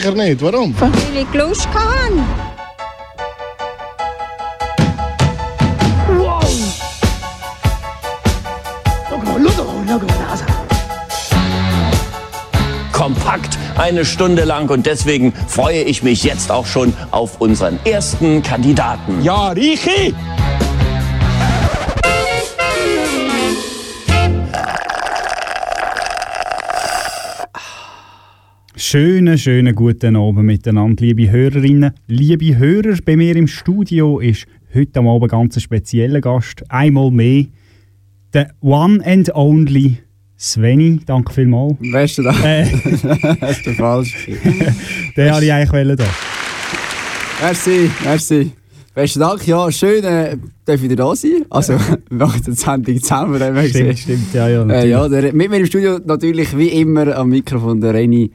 sicher nicht. Warum? Weil ich Lust habe. kompakt eine Stunde lang und deswegen freue ich mich jetzt auch schon auf unseren ersten Kandidaten. Ja, Richi! Schönen, schönen guten Abend miteinander, liebe Hörerinnen, liebe Hörer. Bei mir im Studio ist heute am Abend ganz ein spezieller Gast. Einmal mehr der One and Only Sveni. Danke vielmals. Du das? Äh, Hast du falsch den wollte ich eigentlich da. Merci, merci. Besten Dank, ja, schön, äh, darf ich wieder da sein. Also, wir machen die Sendung zusammen, wir gesehen. Stimmt, stimmt, ja, ja. Äh, ja, der, mit mir im Studio natürlich wie immer am Mikrofon der Reni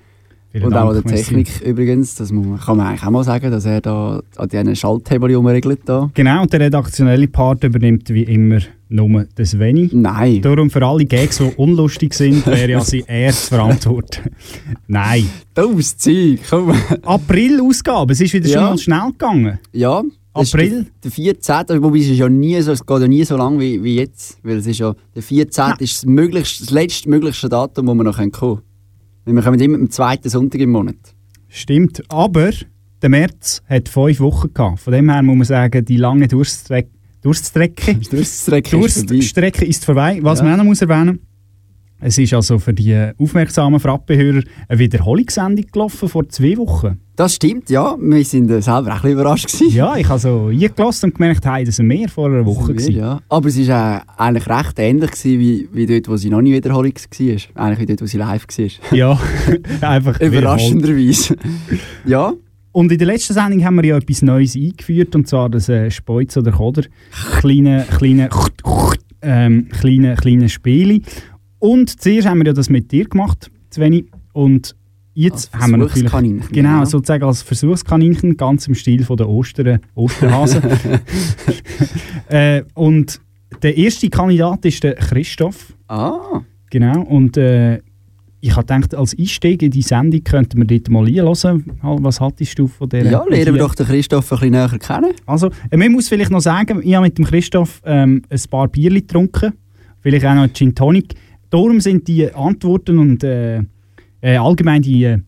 Vielen und Dank, auch an der merci. Technik übrigens. Das muss man, kann man eigentlich auch mal sagen, dass er da an diesen Schalthebel umregelt. Da. Genau, und der redaktionelle Part übernimmt wie immer nur das Sveni. Nein. Darum für alle Gags, die unlustig sind, wäre ja sie er zu verantworten. Nein. Dummes Zeug, komm. April-Ausgabe, es ist wieder schon Ja. mal schnell gegangen. Ja. April? Der, der 14. Wobei es ist ja nie so, es geht ja nie so lang wie, wie jetzt. Weil es ist ja, der 14. ist das, möglichst, das letztmöglichste Datum, wo wir noch kommen können. Weil wir kommen immer am zweiten Sonntag im Monat. Stimmt, aber der März hat fünf Wochen gehabt. Von dem her muss man sagen, die lange Durststrecke, Durststrecke, Durststrecke ist vorbei. Durststrecke ist vorbei. Was Ja. man auch noch muss erwähnen es ist also für die aufmerksamen Frappehörer eine Wiederholungssendung gelaufen vor zwei Wochen. Das stimmt, ja. Wir sind äh, selber auch ein bisschen überrascht gewesen. Ja, ich habe so eingelassen und gemerkt, hey, das sind mehr vor einer Woche. Gewesen. ja. Aber es war äh, eigentlich recht ähnlich gewesen, wie, wie dort, wo sie noch nie Wiederholung war. Eigentlich wie dort, wo sie live war. Ja, einfach. Überraschenderweise. ja, Und in der letzten Sendung haben wir ja etwas Neues eingeführt, und zwar das äh, Speuz oder Koder. Kleine, kleine, ähm, kleine, kleine Spiele. Und zuerst haben wir ja das mit dir gemacht, Sveni. Und jetzt Als haben wir natürlich... Genau, ja. sozusagen als Versuchskaninchen, ganz im Stil von der Ostern, Osterhasen. äh, und der erste Kandidat ist der Christoph. ah, Genau, und äh, ich habe gedacht, als Einstieg in die Sendung könnten wir dort mal einhören. Was haltest du von dieser ja, lernen wir doch den Christoph ein bisschen näher kennen. Also, äh, man muss vielleicht noch sagen, ich habe mit dem Christoph ähm, ein paar Bierli getrunken, vielleicht auch noch Gin Tonic. Darum sind die Antworten und äh, äh, allgemein die, äh,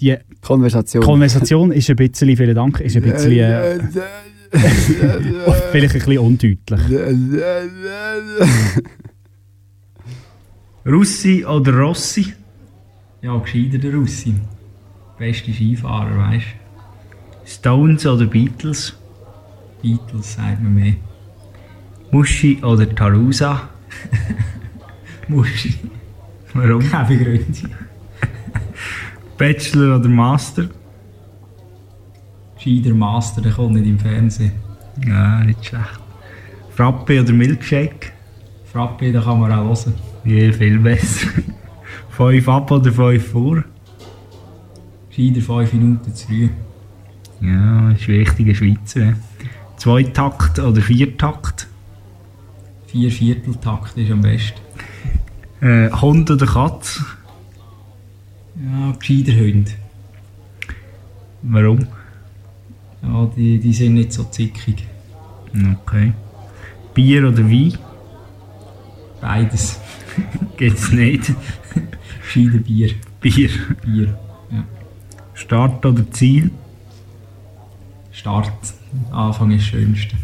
die Konversation. Konversation ist ein bisschen, vielen Dank, ist ein bisschen, äh, vielleicht ein bisschen undeutlich. Russi oder Rossi? Ja, gescheiter der Russi. Beste Skifahrer, weißt Stones oder Beatles? du? Beatles sagt man mehr. Muschi oder Tarusa? Muschi. Warum? Keine Gründe. Bachelor oder Master? Gescheiter Master, der kommt nicht im Fernsehen. Ja, nicht schlecht. Frappe oder Milkshake? Frappe, da kann man auch hören. Ja, viel besser. fünf ab oder fünf vor? Gescheiter 5 Minuten zu früh. Ja, ist wichtig in Schweizer. Zweitakt oder Viertakt? Vier Vierteltakt ist am besten. Äh, Hund oder Katz? Ja, gescheiter Hund. Warum? Ja, die, die sind nicht so zickig. Okay. Bier oder Wein? Beides. Geht's nicht. Gescheiter Bier. Bier. Bier. Ja. Start oder Ziel? Start. Anfang ist das Schönste.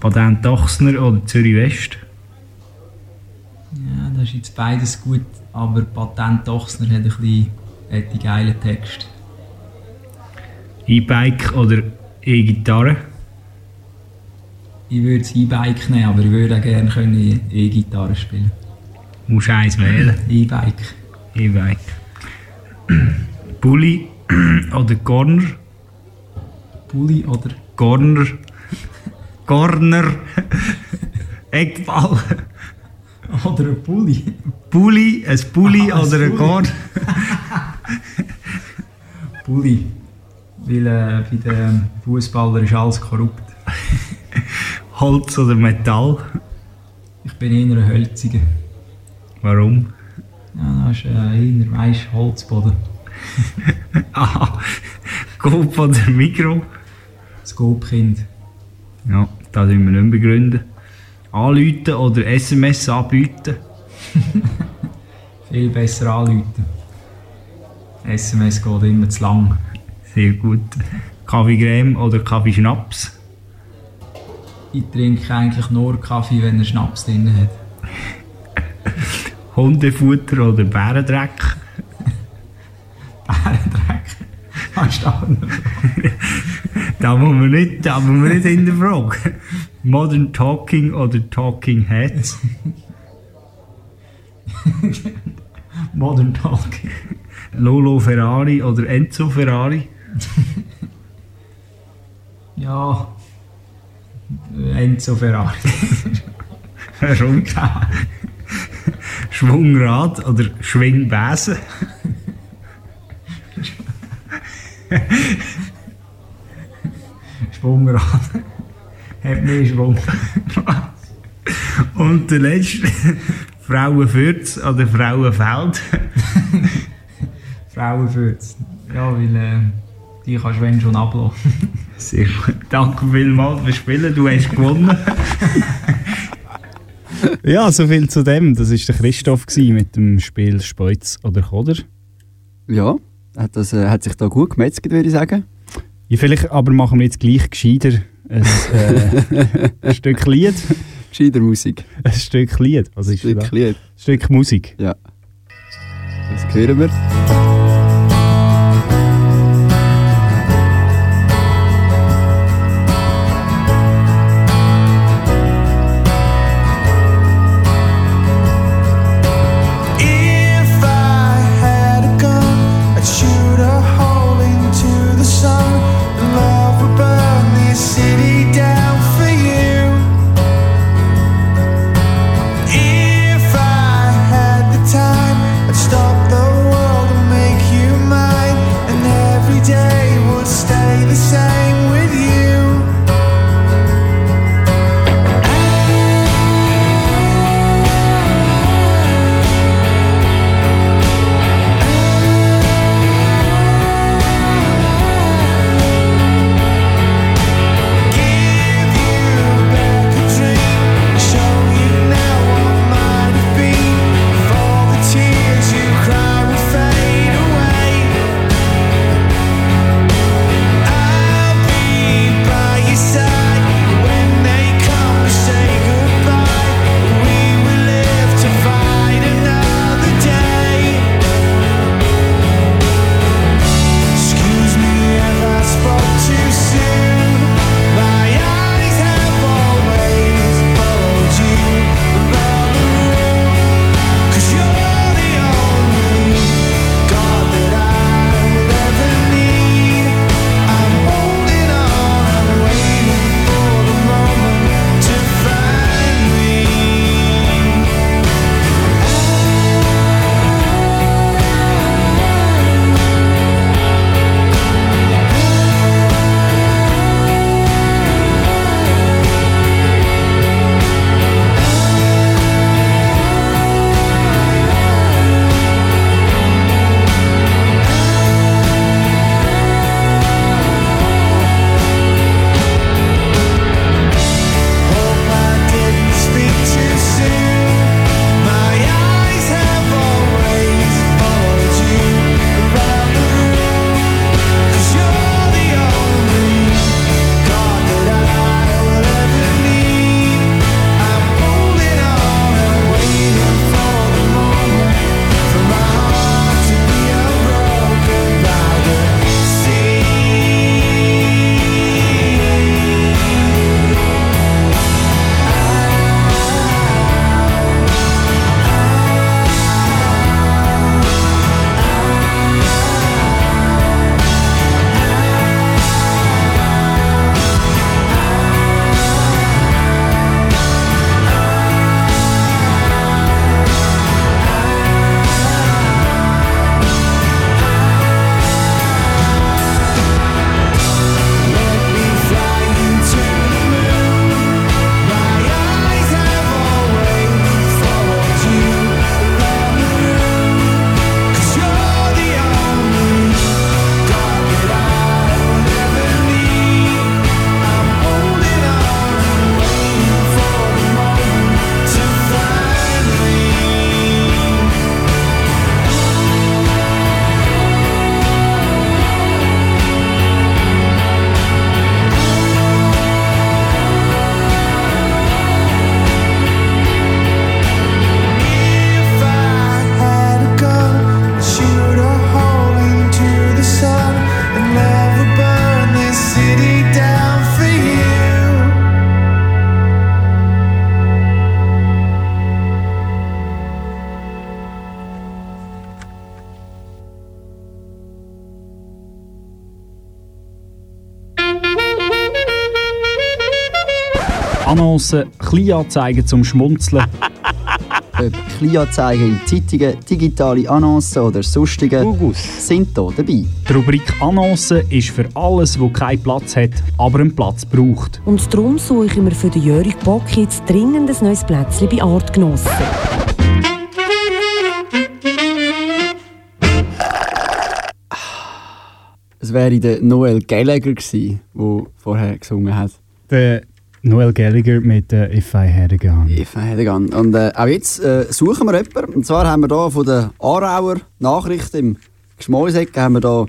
Patent Ochsner oder Zürich West? Ja, das ist jetzt beides gut, aber Patent Ochsner hat ein bisschen hat die geilen Texte. E-Bike oder E-Gitarre? Ich würde das E-Bike nehmen, aber ich würde auch gerne können E-Gitarre spielen. Musst eins wählen. E-Bike. E-Bike. Bulli oder Corner? Pulli oder Corner. Corner. Eckball. Oder ein Pulli. Bulli, ein Bulli Ah, oder ein. Corner. Pulli. Weil äh, bei den Fußballern ist alles korrupt. Holz oder Metall. Ich bin eher ein Hölziger. Warum? Ja, das ist äh, eher weißt, Holzboden. Aha. Coop oder Mikro? Das Goldkind. Ja, das müssen wir nicht begründen. Anrufen oder SMS anbieten? Viel besser anrufen. SMS geht immer zu lang. Sehr gut. Kaffee Creme oder Kaffee Schnaps? Ich trinke eigentlich nur Kaffee, wenn er Schnaps drin hat. Hundefutter oder Bärendreck? Bärendreck. Hast du auch noch? Da muss man nicht, da muss man nicht hinterfragen. Modern Talking oder Talking Heads? Modern Talking. Lolo Ferrari oder Enzo Ferrari? Ja. Enzo Ferrari. Warum? Schwungrad oder Schwingbesen? Schwungrad. Hat mehr Schwung. Und der letzte, Frauenfürz oder Frauenfeld? Frauenfürz. Ja, weil äh, die kannst du wenn schon ablaufen. Sehr gut. Danke vielmals fürs Spielen, du hast gewonnen. ja, so viel zu dem. Das war der Christoph mit dem Spiel Speuz oder Koder. Ja, hat, das, äh, hat sich da gut gemetzelt, würde ich sagen. Ja, vielleicht aber machen wir jetzt gleich gescheiter ein, äh, Stück Lied. Gescheiter Musik. Ein Stück Lied. Was ist Stück das? Lied. Ein Stück Musik. Ja. Das hören wir. Kleinanzeigen zum Schmunzeln. Ob Kleinanzeigen in Zeitungen, digitale Annoncen oder sonstige Gugus. sind hier dabei. Die Rubrik Annoncen ist für alles, wo keinen Platz hat, aber einen Platz braucht. Und darum suche ich mir für den Jörg Bock jetzt dringend ein neues Plätzchen bei Artgenossen. Es wäre der Noel Gallagher gewesen, der vorher gesungen hat. Der Noel Gallagher mit äh, If I Had a Gun. If I had a gun. Und äh, auch jetzt äh, suchen wir jemanden. Und zwar haben wir hier von der Aarauer Nachricht im Geschmäuseck haben wir da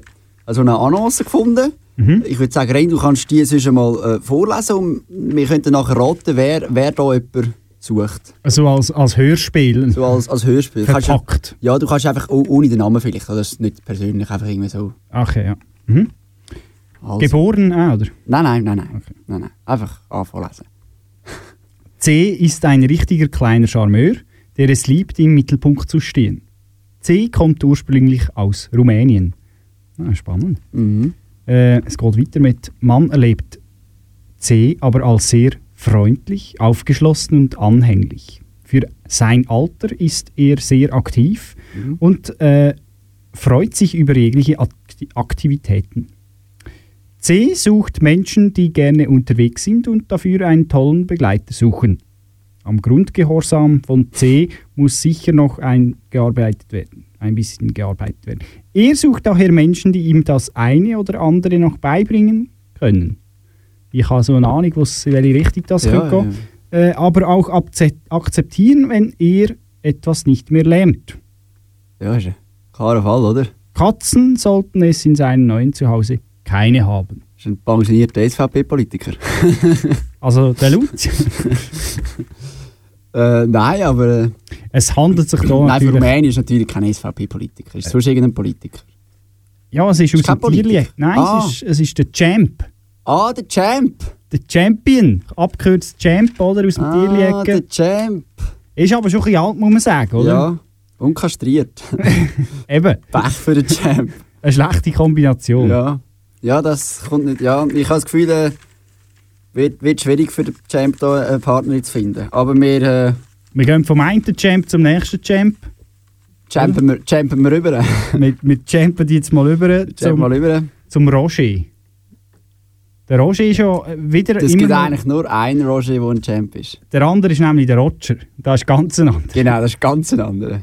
so eine Annonce gefunden. Ich würde sagen, Rein, du kannst die sonst mal äh, vorlesen und wir könnten nachher raten, wer, wer da jemanden sucht. Also als, als Hörspiel. So als, als Hörspiel. Kannst du- Verpackt. ja, du kannst einfach oh- ohne den Namen vielleicht, das ist nicht persönlich, einfach irgendwie so. Okay, ja. Mhm. Also. Geboren, ah, oder? Nein, nein, nein, nein. nein, nein. Einfach anfangen lesen. C ist ein richtiger kleiner Charmeur, der es liebt, im Mittelpunkt zu stehen. C kommt ursprünglich aus Rumänien. Ah, spannend. Mhm. Äh, es geht weiter mit Mann erlebt C aber als sehr freundlich, aufgeschlossen und anhänglich. Für sein Alter ist er sehr aktiv und äh, freut sich über jegliche Akti Aktivitäten. C sucht Menschen, die gerne unterwegs sind und dafür einen tollen Begleiter suchen. Am Grundgehorsam von C muss sicher noch ein gearbeitet werden, ein bisschen gearbeitet werden. Er sucht daher Menschen, die ihm das eine oder andere noch beibringen können. Ich habe so eine Ahnung, was, welche Richtung das Ja, könnte gehen. Äh, aber auch akzeptieren, wenn er etwas nicht mehr lernt. Ja, ist ein klarer Fall, oder? Katzen sollten es in seinem neuen Zuhause keine haben. Das ist ein pensionierter SVP-Politiker. Also der Lutz. äh, nein, aber. Äh, es handelt sich da nein, für. Rumänien ist natürlich kein SVP-Politiker. Ist sonst irgendein Politiker. Ja, es ist, Ist aus. Politiker? Nein, Ah. es, ist, es ist der Champ. Ah, der Champ! Der Champion. Abgekürzt Champ, oder? Aus dem Ah, Tierli-Ecke. der Champ! Ist aber schon ein bisschen alt, muss man sagen, oder? Ja, unkastriert. Eben, Pech für den Champ. eine schlechte Kombination. Ja. Ja, das kommt nicht. Ja, ich habe das Gefühl, äh, wird, wird schwierig für den Champ da eine Partnerin zu finden. Aber wir äh, Wir gehen vom einen Champ zum nächsten Champ. champen, wir, champen wir rüber. Wir, wir champen die jetzt mal über Champen zum, mal rüber. zum Roger. Der Roger ist ja äh, wieder Es gibt eigentlich nur einen Roger, der ein Champ ist. Der andere ist nämlich der Roger. Das ist ganz ein anderer. Genau, das ist ganz ein anderer.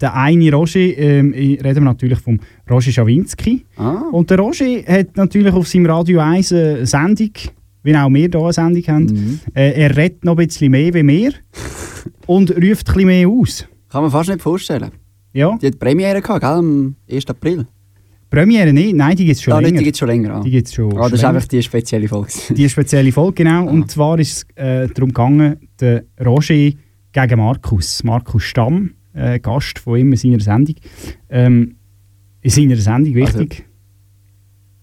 Der eine Roger, ähm, reden wir natürlich vom Roger Schawinski. Ah, Und der Roger hat natürlich auf seinem Radio 1 eine Sendung, wie auch wir hier eine Sendung haben. Mhm. Äh, er redet noch ein bisschen mehr wie wir und ruft ein bisschen mehr aus. kann man fast nicht vorstellen. Ja, Die hat Premiere gehabt, gell, am 1. April. Premiere nicht, nein, die gibt es schon ah, länger. die gibt es schon länger. Ah. Die gibt's schon ah, das ist einfach die spezielle Folge. Die spezielle Folge, genau. Ah. Und zwar ist es äh, darum gegangen, der Roger gegen Markus. Markus Stamm, äh, Gast von ihm in seiner Sendung. Ähm, in seiner Sendung, Also, wichtig.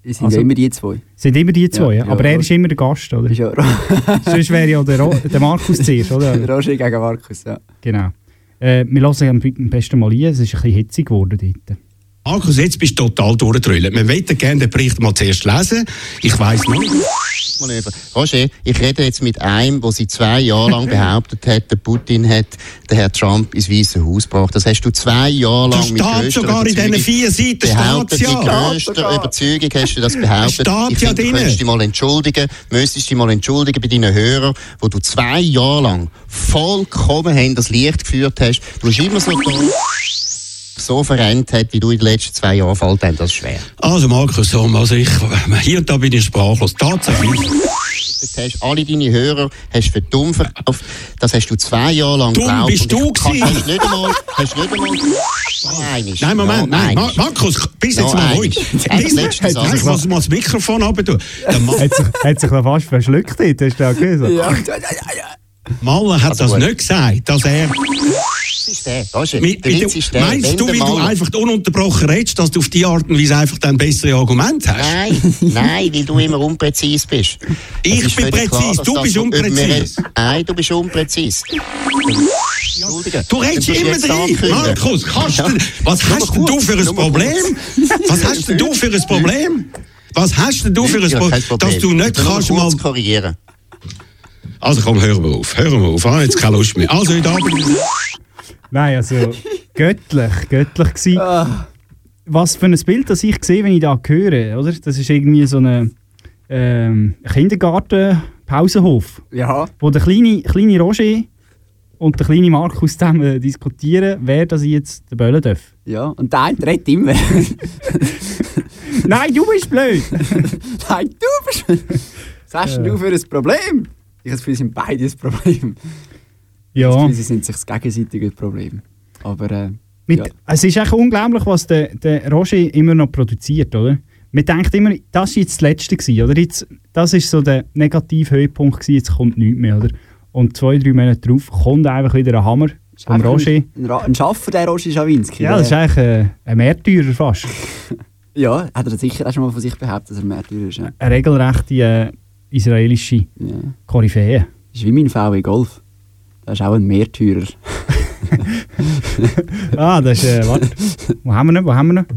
Es sind Also- ja immer die zwei. sind immer die zwei, ja, ja, aber er Roger. ist immer der Gast, oder? Ist ja Sonst wäre ja der, Ro der Markus zuerst, oder? Roger gegen Markus, ja. Genau. Äh, wir hören am am besten mal ein, es ist ein bisschen hitzig geworden dort. Markus, jetzt bist du total durchgedrüllt. Wir möchten gerne den Bericht mal zuerst lesen. Ich weiss noch nicht. Manöver. Roger, ich rede jetzt mit einem, der seit zwei Jahren lang behauptet hat, der Putin hat den Herrn Trump ins Weiße Haus gebracht. Das hast du zwei Jahre lang Das mit steht sogar in diesen vier Seiten, behauptet. Mit ja. grösster Überzeugung hast du das behauptet. Steht ich ja finde, du drinnen. könntest dich mal entschuldigen, müsstest dich mal entschuldigen bei deinen Hörern, wo du zwei Jahre lang vollkommen das Licht geführt hast. Du hast immer so so verrennt hat, wie du in den letzten zwei Jahren fällt einem das schwer. Also Markus, also ich, hier und da bin ich sprachlos. Tatsächlich. Du hast alle deine Hörer hast für dumm verkauft. Das hast du zwei Jahre lang Dumm geglaubt. bist du gewesen. Hast nicht einmal, hast nicht einmal, nein, ist, Nein, Moment, nein, Ma einiges. Markus, bis jetzt mal ruhig. Das. Nein, Ich muss mal das Mikrofon Ma Hat sich, hat sich noch fast verschluckt hast du auch gehört? Maler hat das gut. nicht gesagt, dass er... Ist der. Mit, Der mit, ist der, meinst du, wie du einfach ununterbrochen redest, dass du auf die Art und Weise einfach dann bessere Argumente hast? Nein, nein, weil du immer unpräzis bist. Ich bin präzis, dass du bist unpräzis. Nein, du bist unpräzis. Du redest immer ankündigen. Markus, kannst Ja. du, was hast mal denn du für ein mal Problem? Was hast denn du für ein Problem? Was hast denn du für ein Problem, dass du nicht Ich kannst mal... korrigieren. Also komm, hören wir auf. Hören wir auf. Habe jetzt keine Lust mehr. Also heute Abend. Nein, also göttlich, göttlich gewesen. Ah. Was für ein Bild, das ich sehe, wenn ich da höre, oder? Das ist irgendwie so ein ähm, Kindergarten-Pausenhof, Ja, wo der kleine, kleine Roger und der kleine Markus zusammen diskutieren, wer das jetzt den Böllen darf. ja. Und der eine redet immer. Nein, du bist blöd! Nein, du bist. Was hast denn du für ein Problem? Ich habe das Gefühl, sie sind beide ein Problem. Ja. Sie sind sich das gegenseitige Problem. Aber äh, Mit, ja. Es ist echt unglaublich, was der, der Roger immer noch produziert, oder? Man denkt immer, das war jetzt das Letzte, gewesen, oder? Jetzt, das war so der negative Höhepunkt, gewesen, jetzt kommt nichts mehr, oder? Und zwei, drei Monate darauf kommt einfach wieder ein Hammer vom Roger. Ein, ein, Ra- ein Schaffer, der Roger Schawinski. Ja, das ist eigentlich äh, ein Märtyrer fast. ja, hat er sicher auch schon mal von sich behauptet, dass er Märtyrer ist. Ja. Eine regelrechte äh, israelische Ja. Koryphäe. Das ist wie mein VW Golf. Das ist auch ein Märtyrer. Ah, das ist, äh, warte. Wo haben wir ihn? Wo haben wir ihn?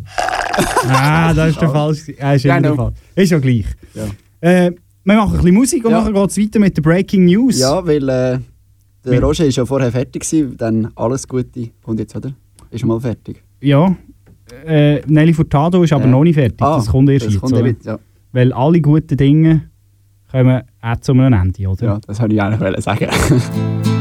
Ah, das ist der falsche. Ah, ist, immer der. Fall. ist ja gleich. Ja. Äh, wir machen ein bisschen Musik und Ja. nachher geht es weiter mit den Breaking News. Ja, weil äh, der Roger ist ja vorher fertig gewesen, dann alles Gute kommt jetzt, oder? Ist schon mal fertig. Ja. Äh, Nelly Furtado ist aber noch nicht fertig. Ah, das kommt erst das jetzt. kommt eben, ja. Weil alle guten Dinge kommen auch zu einem Ende, oder? ja, das wollte ich auch noch sagen.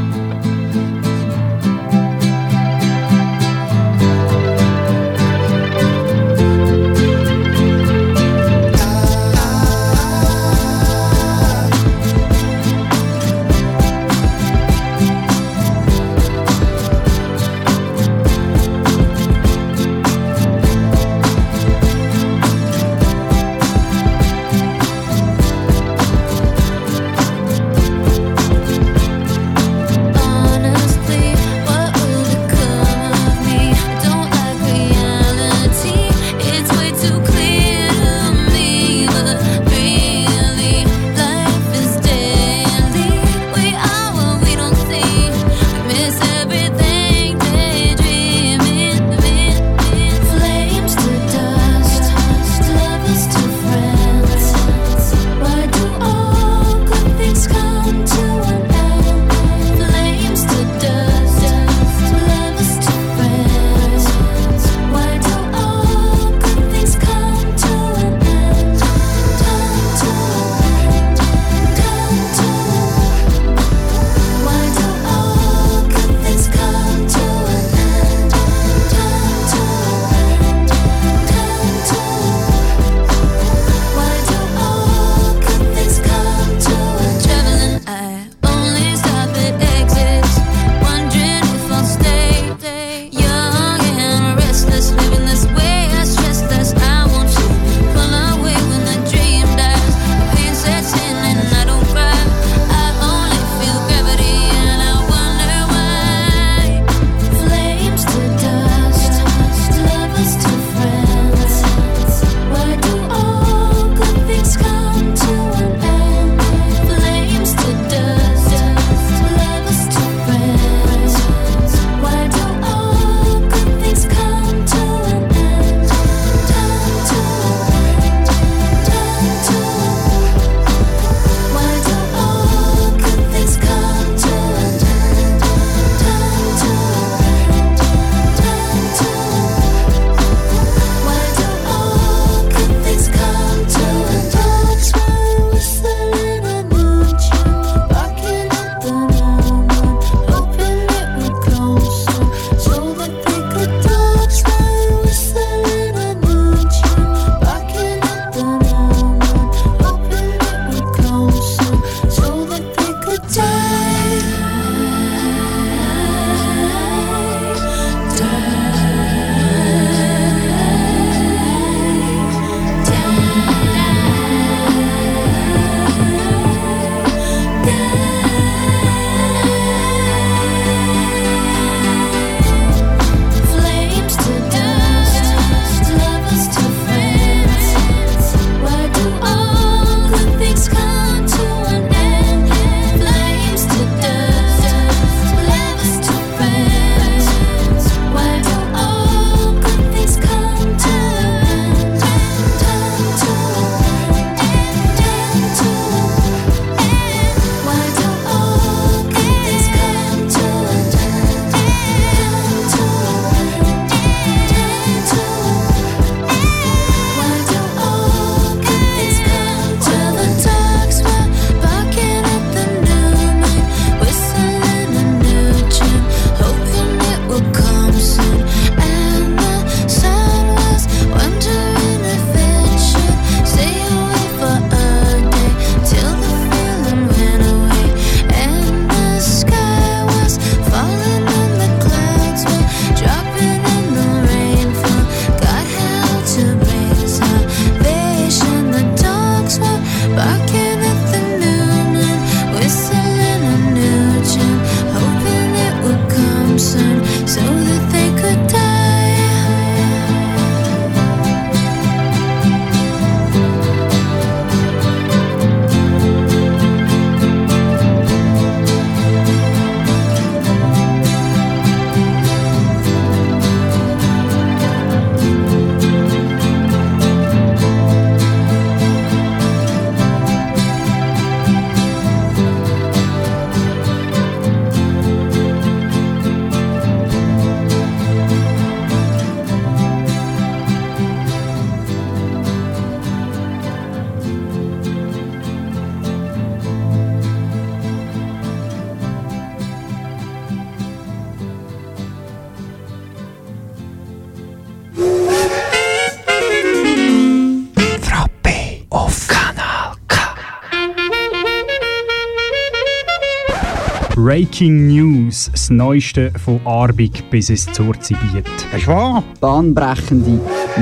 Breaking News, das Neueste von Arbig bis ins Zurzibiet. Das ist wahr. Bahnbrechende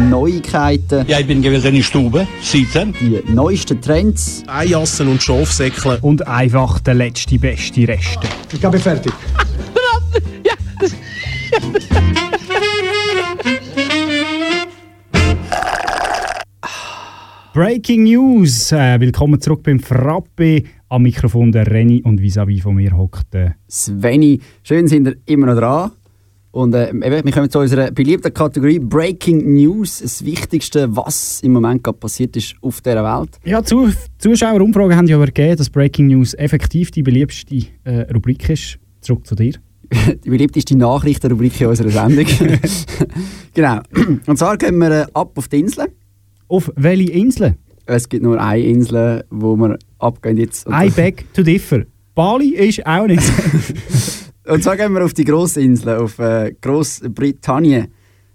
Neuigkeiten, Ja, ich bin gewesen in der Stube, sitzen. die neuesten Trends. Eijassen und Schafsäckle. Und einfach der letzte beste Reste. Ich glaube, fertig. Breaking News. Äh, willkommen zurück beim Frappe. Am Mikrofon der Renny und vis-à-vis von mir hockt äh, Sveni, schön sind ihr immer noch dran. Und äh, wir kommen zu unserer beliebten Kategorie Breaking News. Das Wichtigste, was im Moment gerade passiert ist auf dieser Welt. Ja, Zu Zuschauerumfragen haben ja aber gegeben, dass Breaking News effektiv die beliebteste äh, Rubrik ist. Zurück zu dir. Die beliebteste Nachrichtenrubrik in unserer Sendung. genau. Und zwar gehen wir äh, ab auf die Inseln. Auf welche Insel? Es gibt nur eine Insel, wo wir abgehen jetzt. I beg to differ. Bali ist auch nicht. und zwar gehen wir auf die grosse Insel, auf äh, Großbritannien.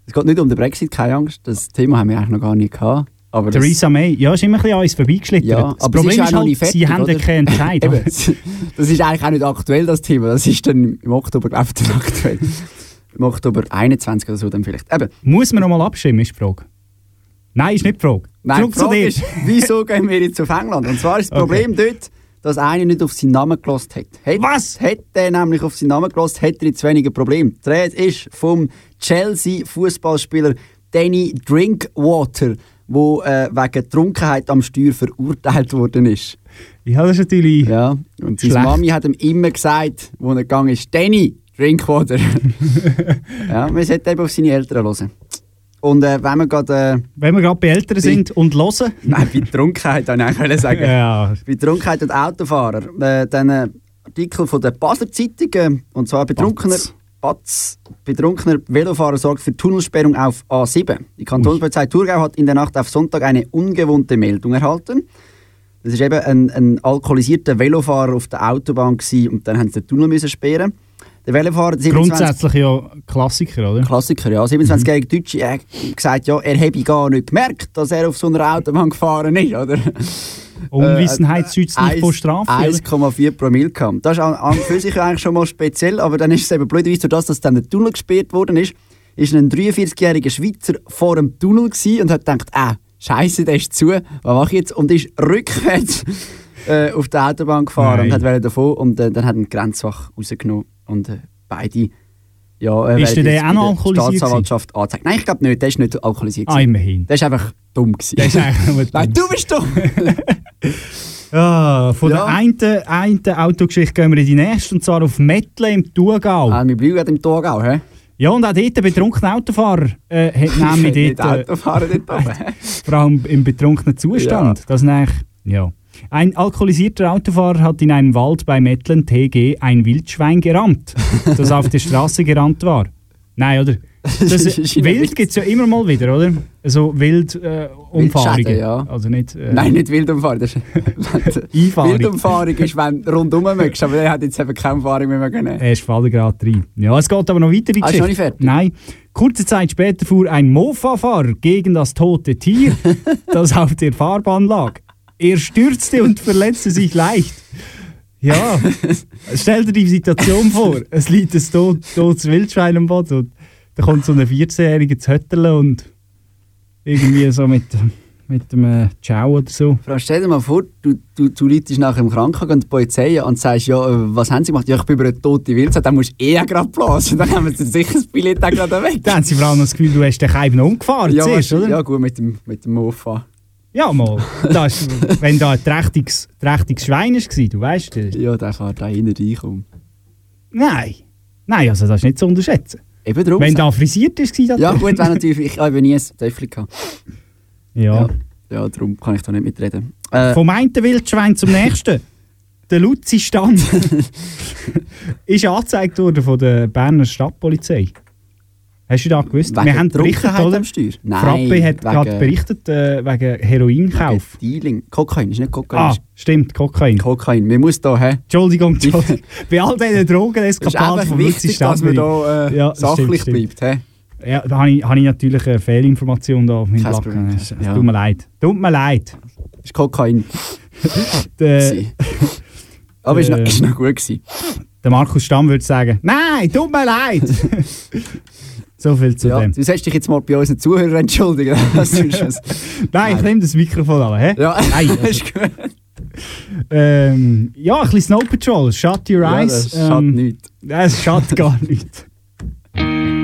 Es geht nicht um den Brexit, keine Angst. Das Thema haben wir eigentlich noch gar nicht gehabt. Aber Theresa May, ja, ist immer ein bisschen an uns vorbeigeschlittert. Ja, das Problem ist ist, halt, fertig, sie haben keinen Entscheid. Eben, das ist eigentlich auch nicht aktuell, das Thema. Das ist dann im Oktober, glaube ich, aktuell. Im Oktober 21 oder so dann vielleicht. Eben. Muss man noch mal abstimmen, ist die Frage. Nein, ist nicht die Frage. Nein, Zurück die zu Frage dir. ist, wieso gehen wir jetzt auf England? Und zwar ist das Okay. Problem dort, dass einer nicht auf seinen Namen gelost hat. hat. Was? Hätte er nämlich auf seinen Namen gelost, hätte er jetzt weniger Problem. Die Rede ist vom Chelsea-Fußballspieler Danny Drinkwater, der äh, wegen Trunkenheit am Steuer verurteilt worden ist. Ja, das ist natürlich... Ja, und seine. Mami hat ihm immer gesagt, wo er gegangen ist, Danny, Drinkwater. ja, man sollte eben auf seine Eltern hören. Und äh, wenn wir gerade... Äh, Wenn wir gerade bei Eltern sind und hören... nein, bei Trunkenheit wollte ich eigentlich sagen. Ja, Bei Trunkenheit und Autofahrer. Äh, dann äh, Artikel von der Basler Zeitung, äh, und zwar betrunkener, Batz, betrunkener Velofahrer sorgt für Tunnelsperrung auf A7. Die Kantonspolizei Thurgau hat in der Nacht auf Sonntag eine ungewohnte Meldung erhalten. Das war eben ein, ein alkoholisierter Velofahrer auf der Autobahn gewesen, und dann haben sie den Tunnel müssen sperren. Der Velofahrer, der 27 grundsätzlich ja Klassiker, oder? Klassiker, ja. 27-jährige Deutsche hat gesagt, ja, er habe gar nicht gemerkt, dass er auf so einer Autobahn gefahren ist, oder? Unwissenheit schützt nicht vor Strafe, oder? 1,4 Promille gehabt. Das ist an, an für sich eigentlich schon mal speziell, aber dann ist es eben blöderweise durch das, dass dann der Tunnel gesperrt worden ist, ist ein 43-jähriger Schweizer vor dem Tunnel und hat gedacht, ah, Scheiße, der ist zu, was mache ich jetzt? Und ist rückwärts äh, auf der Autobahn gefahren Nein. und hat davon und äh, dann hat ein Grenzwach rausgenommen und äh, beide ja, äh, Ist der auch noch der alkoholisiert Staatsanwaltschaft angezeigt. Nein, ich glaube nicht, der ist nicht alkoholisiert. Ah, immerhin. Der ist einfach dumm gewesen. Der ist eigentlich nur Nein, dumm. du bist dumm! Ja, von Ja. der einen, einen Autogeschichte gehen wir in die nächste, und zwar auf Mettle im Thurgau. ah, wir bleiben im Thurgau, hä? Ja, und auch dort ein betrunkener Autofahrer äh, hat nämlich dort, äh, Autofahren dort oben. vor allem im betrunkenen Zustand. Ja. Das ist eigentlich, ja. Ein alkoholisierter Autofahrer hat in einem Wald bei Mettlen TG ein Wildschwein gerammt, das auf der Straße gerannt war. Nein, oder? Das, Wild gibt es ja immer mal wieder, oder? Also Wildumfahrungen. Äh, Umfahrungen. Ja. Also nicht... Äh, Nein, nicht Wildumfahrung. Das ist Einfahrung. Wildumfahrung ist, wenn du rundum möchtest, aber der hat jetzt eben keine Umfahrung mehr können. Er ist gerade rein. Ja, es geht aber noch weiter die Ah, ist noch nicht fertig? Nein. Kurze Zeit später fuhr ein Mofa-Fahrer gegen das tote Tier, das auf der Fahrbahn lag. Er stürzte und verletzte sich leicht. Ja, stell dir die Situation vor. Es liegt ein tot, totes Wildschwein am Boden und da kommt so ein 14-jähriger zu Hötterle und irgendwie so mit, mit dem äh, Ciao oder so. Frau, stell dir mal vor, du, du, du läutest nachher im Krankenhaus und die Polizei und sagst, ja, äh, was haben sie gemacht? Ja, ich bin über eine tote Wildsau, dann musst du eh gerade blasen. Dann haben sie sicher das Billett gerade weg. Da haben sie vor allem das Gefühl, du hast den noch umgefahren ja, zuerst, oder? ja, gut, mit dem, mit dem Mofa. Ja, mal. Das ist, wenn da ein trächtiges, trächtiges Schwein war, du weißt das. Ja, der kann da hinten reinkommen. Nein. Nein, also das ist nicht zu unterschätzen. Eben drum. Wenn da frisiert ist, das ja, gut, wenn natürlich, ich habe nie ein Töffel gehabt. Ja. Ja, ja, darum kann ich da nicht mitreden. Äh, Vom einen Wildschwein zum nächsten. Der Luzi-Stand ist angezeigt worden von der Berner Stadtpolizei. Hast du das gewusst? Wegen Wir haben berichtet, oder? am Steuer? Nein, Frappe hat wegen- gerade berichtet äh, wegen Heroinkauf. Dealing. Kokain, ist nicht Kokain. Ah, stimmt, Kokain. Kokain. Wir muss da, hä? Entschuldigung, Entschuldigung. Bei all diesen Es ist vom wichtig, dass man da äh, Ja, das sachlich stimmt, bleibt, hä? Ja, da habe ich, habe ich natürlich eine Fehlinformation da auf meinem. Problem. Es es Ja. Tut mir leid. Tut mir leid. Ist Kokain. Gewesen. Aber ist, noch, Äh, ist noch gut gewesen. Der Markus Stamm würde sagen, nein, tut mir leid. So viel zu Ja, dem. du sollst dich jetzt mal bei unseren Zuhörern entschuldigen. Das. Nein, ich nehme das Mikrofon an, hä? Ja, Nein, also, ist gut. ähm, ja, ein bisschen Snow Patrol, Shut Your Ja, Eyes. das schadet ähm, nichts. Es schadet gar nichts.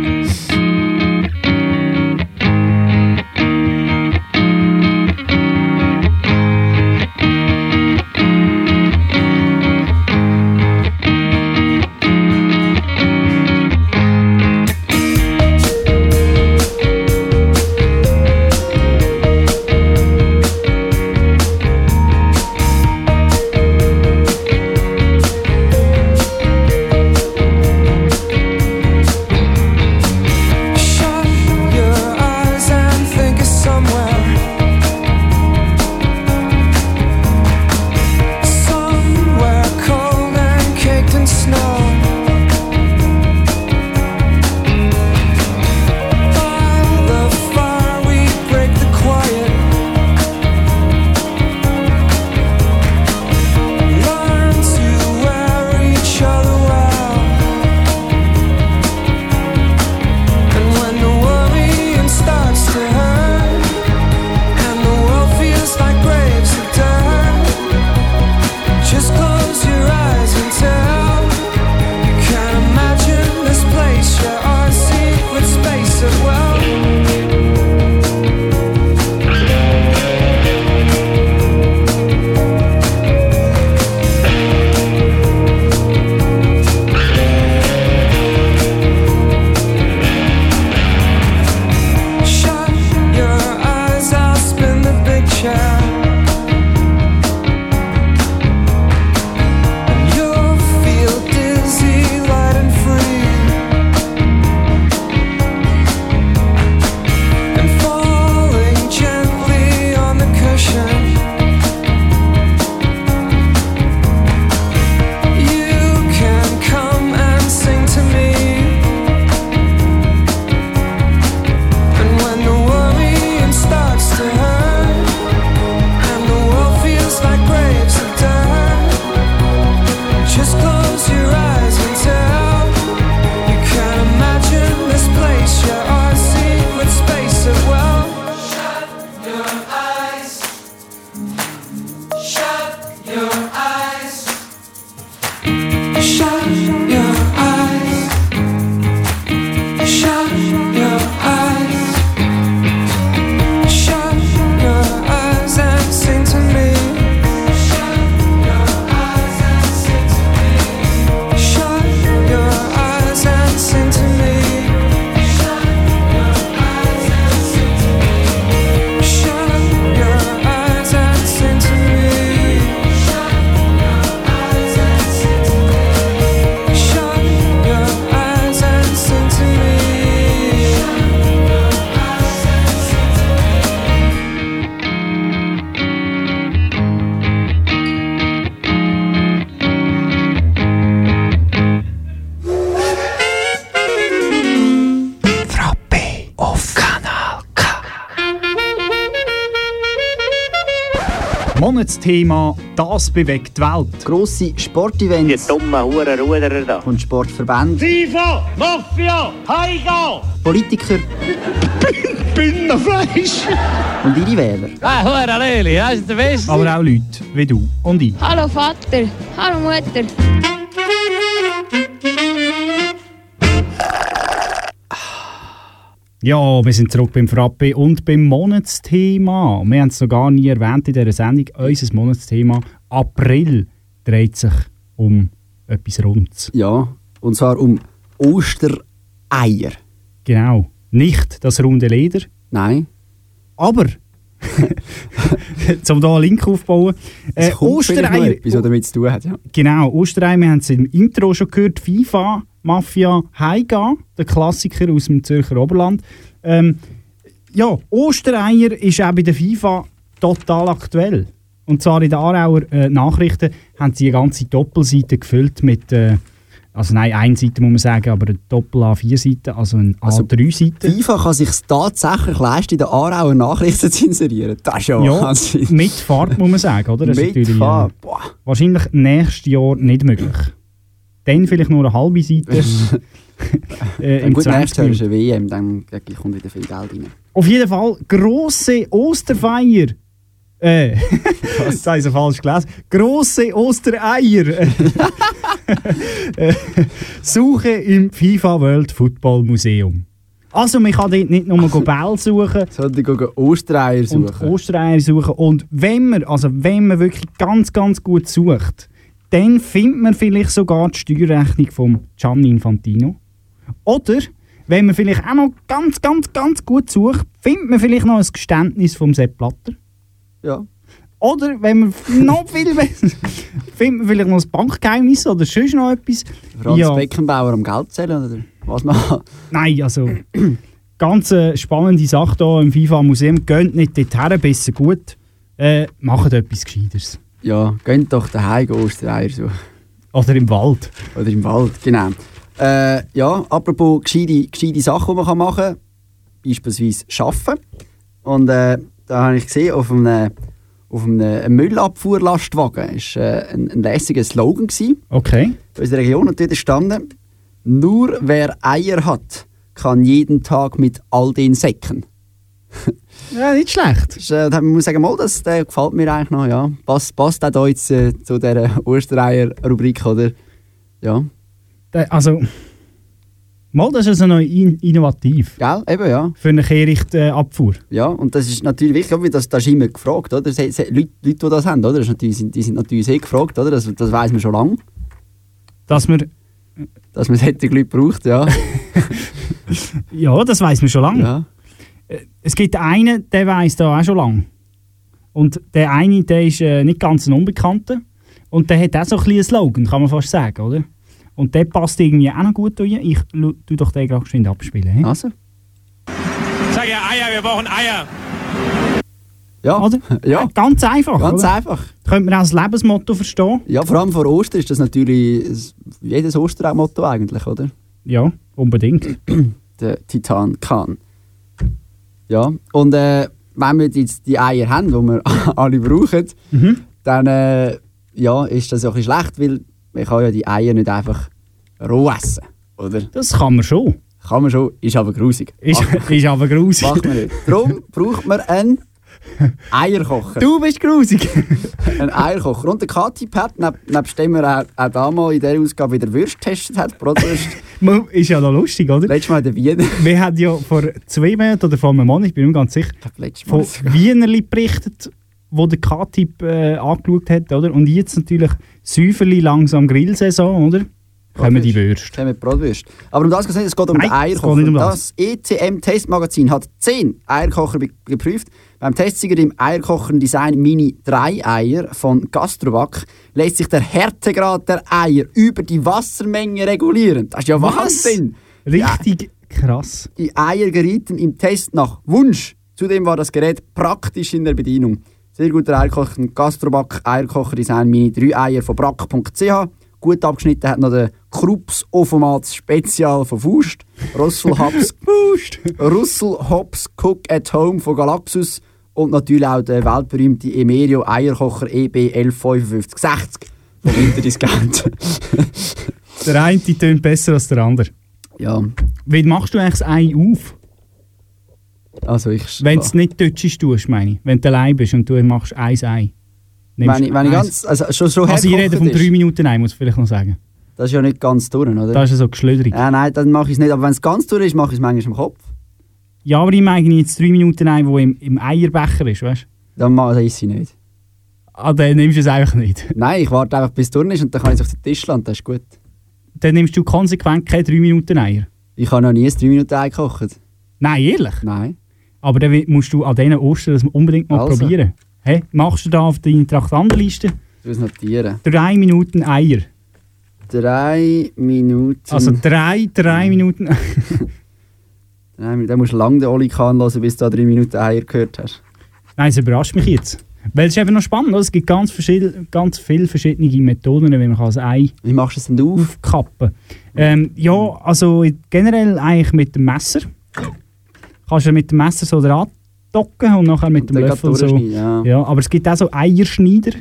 Monatsthema «Das bewegt die Welt». Grosse Sportevents. Die dummen Hurenruderer da. Und Sportverbände. FIFA, Mafia, Heiga! Politiker. Binnenfleisch! Und ihre Wähler. Ah, Hure Leli, das ist der Beste. Aber auch Leute wie du und ich. Hallo Vater, hallo Mutter. Ja, wir sind zurück beim Frappe und beim Monatsthema. Wir haben es noch gar nie erwähnt in dieser Sendung. Unser Monatsthema April dreht sich um etwas Rundes. Ja, und zwar um Ostereier. Genau. Nicht das runde Leder. Nein. Aber, um hier einen Link aufzubauen, äh, Ostereier. etwas, was damit zu tun hat. Ja. Genau, Ostereier, wir haben es im Intro schon gehört, FIFA, Mafia, Heiga, der Klassiker aus dem Zürcher Oberland. Ähm, ja, Ostereier ist auch bei der FIFA total aktuell. Und zwar in den Aarauer äh, Nachrichten haben sie eine ganze Doppelseite gefüllt mit, äh, also nein, eine Seite muss man sagen, aber eine Doppel A4-Seite, also eine A3-Seite. FIFA kann sich tatsächlich leisten, in den Aarauer Nachrichten zu inserieren. Das ist ja, Ja, mit Farbe muss man sagen, oder? Das ist Mit natürlich, äh, boah. Wahrscheinlich nächstes Jahr nicht möglich. dann vielleicht nur eine halbe Seite. äh, im gut, 20 nächstes Jahr ist eine WM, dann kommt wieder viel Geld rein. Auf jeden Fall grosse Osterfeier. Äh, das habe ich so falsch gelesen. Grosse Ostereier. Äh, Suche im FIFA World Football Museum. Also, man kann dort nicht nur Bälle suchen. Sollte ich Ostereier Und suchen. Ostereier suchen. Und wenn man, also wenn man wirklich ganz, ganz gut sucht, dann findet man vielleicht sogar die Steuerrechnung von Gianni Infantino. Oder, wenn man vielleicht auch noch ganz, ganz, ganz gut sucht, findet man vielleicht noch ein Geständnis vom Sepp Blatter. Ja. Oder, wenn man noch viel besser, findet man vielleicht noch ein Bankgeheimnis oder sonst noch etwas. Franz Beckenbauer am Geld zählen, oder was man Nein, also ganz äh, spannende Sache hier im FIFA-Museum. Geht nicht dorthin, besser gut. Äh, macht etwas Gescheiteres. Ja, geht doch daheim Ostereier suchen. Oder im Wald. Oder im Wald, genau. Äh, ja, apropos gescheite, gescheite Sachen, die man machen kann. Beispielsweise arbeiten. Und äh, da habe ich gesehen, auf einem, auf einem Müllabfuhrlastwagen war äh, ein, ein lässiger Slogan. Gewesen, Okay. in unserer Region. Und dort standen, nur wer Eier hat, kann jeden Tag mit all den Säcken. Ja, nicht schlecht. Das, ist, äh, da muss sagen, mal, das der gefällt mir eigentlich noch. Ja. Passt, passt auch da jetzt äh, zu dieser Ostereier-Rubrik, oder? Ja. Also, mal, das ist also noch in innovativ. Gell? Eben, ja. Für eine Kehrichtabfuhr. Ja, und das ist natürlich wichtig, weil das, das ist immer gefragt, oder? Se, se, Leute, Leute, die das haben, oder? Das natürlich, sind- die sind natürlich sehr gefragt, oder? Das, das weiß man schon lange, Dass man, dass man solche Leute braucht, ja. ja, das weiß man schon lange. ja. Es gibt einen, der weiß da auch schon lange. Und der eine, der ist äh, nicht ganz ein Unbekannter. Und der hat auch so ein bisschen einen Slogan, kann man fast sagen, oder? Und der passt irgendwie auch noch gut rein. Ich tu doch den gerade geschwind abspielen. He? Also? Sag ja Eier, wir brauchen Eier. Ja, Oder? ja. Ganz einfach. ganz oder? einfach. Könnte man auch das Lebensmotto verstehen? Ja, vor allem vor Ostern ist das natürlich jedes Ostermotto eigentlich, oder? Ja, unbedingt. Der Titan Khan. Ja, und äh, wenn wir jetzt die Eier haben, die wir alle brauchen, Mhm. dann äh, ja, ist das auch ein bisschen schlecht, weil man kann ja die Eier nicht einfach roh essen, oder? Das kann man schon. Kann man schon, ist aber grusig. Ist, ist aber grusig. Macht man nicht. Darum braucht man einen Eierkocher. Du bist grusig. Einen Eierkocher. Und der Pat, neb, nebst dem er auch, auch damals in dieser Ausgabe wieder Würst getestet hat, Brotwürst, ist ja noch lustig, oder? letztes Mal in der Wiener. Wir haben ja vor zwei Monaten oder vor einem Monat, ich bin mir ganz sicher, von Wienerli berichtet, wo der K-Typ äh, angeschaut hat, oder? Und jetzt natürlich Säuferli langsam Grillsaison, oder? Kommen die Würste. Kommen die Bratwürste. Aber um das geht es geht um Nein, den Eierkocher. um das ECM-Testmagazin hat 10 Eierkocher geprüft. Beim Testsieger dem Eierkocher-Design Mini 3 Eier von Gastrovac lässt sich der Härtegrad der Eier über die Wassermenge regulieren. Das ist ja Was? Wahnsinn! Richtig krass. Die Eier gerieten im Test nach Wunsch. Zudem war das Gerät praktisch in der Bedienung. Sehr guter Eierkocher, ein Gastroback Eierkocher Design Mini 3 Eier von brack.ch. Gut abgeschnitten hat noch der Krups Ofomat Spezial von Fust. Russell Hobbs, Russell Hobbs Cook at Home von Galaxus. Und natürlich auch der weltberühmte Emerio Eierkocher EB 115560 von Winterdiscount. Der eine tönt besser als der andere. ja, Wie machst du eigentlich das Ei auf? Also ich... Wenn du es nicht deutschisch tust, meine ich. Wenn du allein bist und du machst ein Ei. Nimmst wenn ich, wenn ich eins. ganz... Also schon, schon Also ich rede von ist. drei Minuten Ei, muss ich vielleicht noch sagen. Das ist ja nicht ganz durch, oder? Das ist ja so geschlöderig. Ja, nein, dann mache ich es nicht. Aber wenn es ganz durch ist, mache ich es manchmal im Kopf. Ja, aber ich meine jetzt drei Minuten Ei, wo im, im Eierbecher ist, weißt du? Dann mache ich es nicht. Ah, dann nimmst du es einfach nicht. Nein, ich warte einfach bis es durch ist und dann kann ich es auf den Tisch landen. Das ist gut. Dann nimmst du konsequent keine drei Minuten Eier. Ich habe noch nie ein 3 Minuten Ei gekocht. Nein, ehrlich? Nein. Aber dann musst du an diesen Ostern das unbedingt mal Also. probieren. Hey, machst du da auf deine Traktandenliste Ich muss notieren. drei Minuten Eier. Drei Minuten. Also drei, drei Minuten. Minuten. Dann musst du lange den Oli Kahn hören, bis du da drei Minuten Eier gehört hast. Nein, es überrascht mich jetzt. Weil es ist eben noch spannend, oder? es gibt ganz, ganz viele verschiedene Methoden, wie man das Ei Wie machst du es denn auf? aufkappen ähm, Ja, also generell eigentlich mit dem Messer. Kannst du mit dem Messer so dran docken und nachher mit dem Löffel so. ja. Ja, aber es gibt auch so Eierschneider.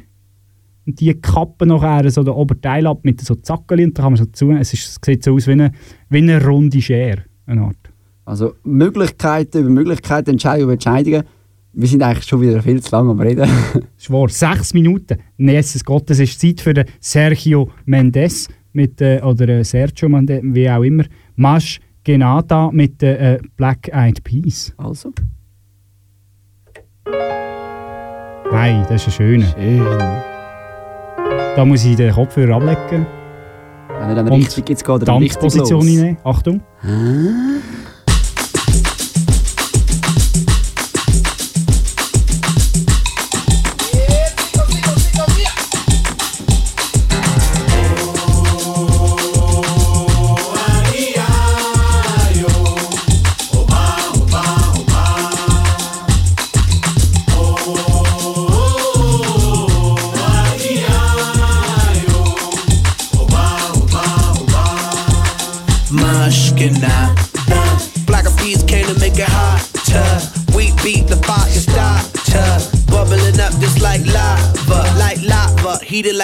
und die kappen nachher so den Oberteil ab mit so Zackeln und da kann man so zu. Es, ist, es sieht so aus wie eine, wie eine runde Schere. Eine Art. Also Möglichkeiten über Möglichkeiten, Entscheidungen über Entscheidungen. Wir sind eigentlich schon wieder viel zu lange am Reden. Schwor, sechs Minuten. Jesus Gott, es ist Zeit für den Sergio Mendes mit, äh, oder äh, Sergio Mendes, wie auch immer. Masch Genata mit äh, Black Eyed Peas. Also. Nein, das ist ein schöner. Schön. Da muss ich den Kopfhörer ablecken. Wenn er dann richtig jetzt geht, dann richtig los. Achtung. Mushkina.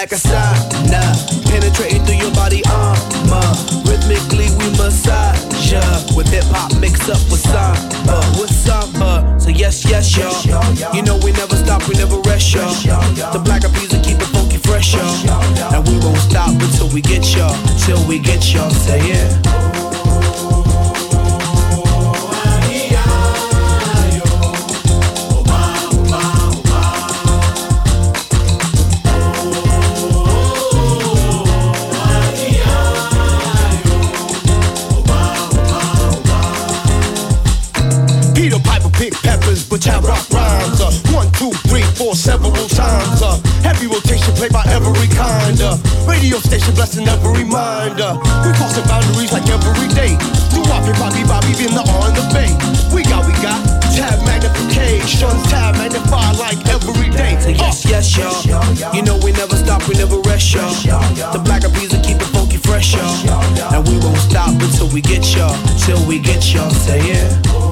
Like a sauna. Penetrating through your body armor. Rhythmically we massage ya. With hip hop mixed up with samba, with samba. So yes, yes, y'all. You know we never stop, we never rest, y'all. The black of keep it funky fresh, y'all. And we won't stop until we get y'all, till we get y'all. Say yeah. Radio station blessing every mind. Uh, we crossing boundaries like every day. Do Bobby, Bobby, Bobby, been the on the bay. We got, we got tab magnification, tab magnify like every day. So yes, yes, y'all. You know we never stop, we never rest, y'all. The black of will keep it funky fresh, y'all. And we won't stop until we get y'all, till we get y'all. Say yeah.